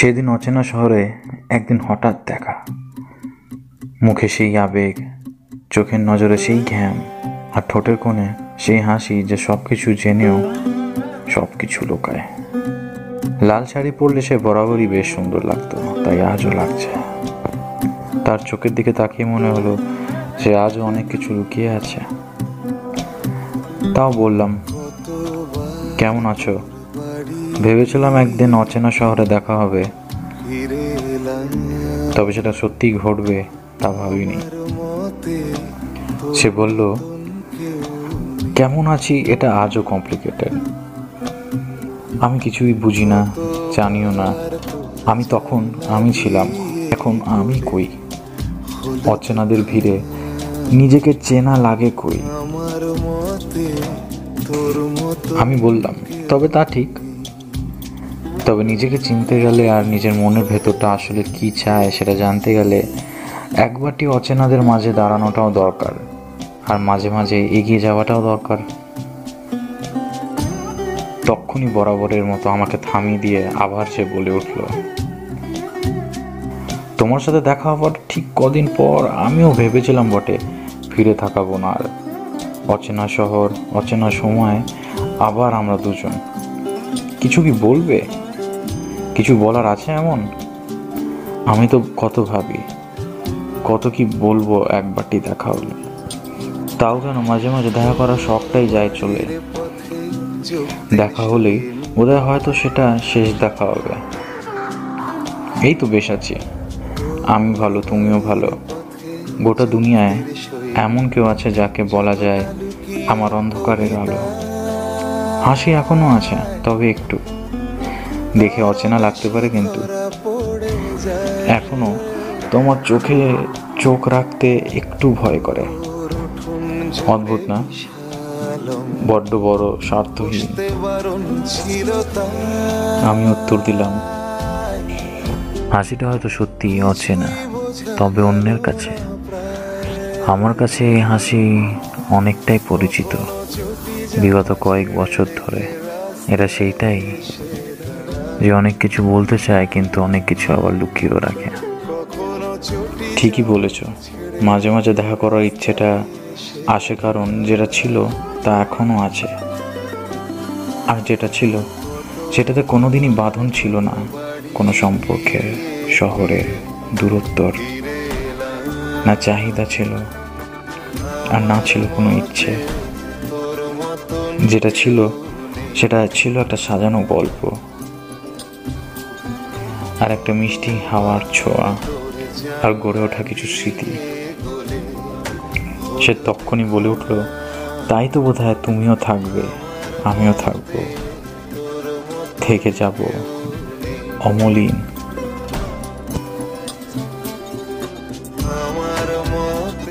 সেদিন অচেনা শহরে একদিন হঠাৎ দেখা। মুখে সেই আবেগ, চোখের নজরে সেই ঘ্যাম, আর ঠোঁটের কোণে সেই হাসি যে সব কিছু জেনেও সব কিছু লোকায়। লাল শাড়ি পরলে সে বরাবরই বেশ সুন্দর লাগতো, তাই আজও লাগছে। তার চোখের দিকে তাকিয়ে মনে হলো যে আজও অনেক কিছু লুকিয়ে আছে। তাও বললাম, কেমন আছো? ভেবেছিলাম একদিন অচেনা শহরে দেখা হবে। তবে সেটা সত্যিই ঘটবে তা ভাবিনি। সে বলল, কেমন আছি? এটা আজও কমপ্লিকেটেড আমি কিছুই বুঝি না, জানিও না। আমি তখন আমি ছিলাম, এখন আমি কই? অচেনাদের ভিড়ে নিজেকে চেনা লাগে কই? আমি বললাম, তবে তা ঠিক। তবে নিজেকে চিনতে গেলে আর নিজের মনের ভেতরটা আসলে কি চায় সেটা জানতে গেলে একবারটি অচেনাদের মাঝে দাঁড়ানোটাও দরকার। আর মাঝে মাঝে এগিয়ে যাওয়াটাও দরকার। তখনই বরাবরের মতো আমাকে থামিয়ে দিয়ে আবার সে বলে উঠল, তোমার সাথে দেখা হওয়ার ঠিক কদিন পর আমিও ভেবেছিলাম বটে ফিরে থাকাবো না আর। অচেনা শহর, অচেনা সময়, আবার আমরা দুজন। কিছু কি বলবে? কিছু বলার আছে এমন? আমি তো কত ভাবি, কত কি বলব একবারটি দেখা হলে। তাও কেন মাঝে মাঝে দেখা করার শখটাই যায় চলে। দেখা হলেই বোধহয় হয়তো সেটা শেষ দেখা হবে। এই তো বেশ আছি। আমি ভালো, তুমিও ভালো। গোটা দুনিয়ায় এমন কেউ আছে যাকে বলা যায় আমার অন্ধকারের আলো। হাসি এখনও আছে, তবে একটু। দেখে অচেনা লাগতে পারে কিন্তু। এখনও তোমার চোখে চোখ রাখতে একটু ভয় করে। অদ্ভুত না? বড্ড বড় স্বার্থহীন। আমি উত্তর দিলাম, হাসিটা হয়তো সত্যি অচেনা, তবে অন্যের কাছে। আমার কাছে এই হাসি অনেকটাই পরিচিত। বিগত কয়েক বছর ধরে এটা সেইটাই যে অনেক কিছু বলতে চায়, কিন্তু অনেক কিছু আবার লুকিয়েও রাখে। ঠিকই বলেছ। মাঝে মাঝে দেখা করার ইচ্ছেটা আসে, কারণ যেটা ছিল তা এখনও আছে। আর যেটা ছিল, সেটাতে কোনোদিনই বাঁধন ছিল না। কোনো সম্পর্কের শহরের দূরত্বর না চাহিদা ছিল, আর না ছিল কোনো ইচ্ছে। যেটা ছিল, সেটা ছিল একটা সাজানো গল্প। আর একটা মিষ্টি হাওয়ার ছোঁয়া আর গড়ে ওঠা কিছু স্মৃতি। সে তখনই বলে উঠল, তাই তো বোধ তুমিও থাকবে, আমিও থাকব। থেকে যাব অমলিন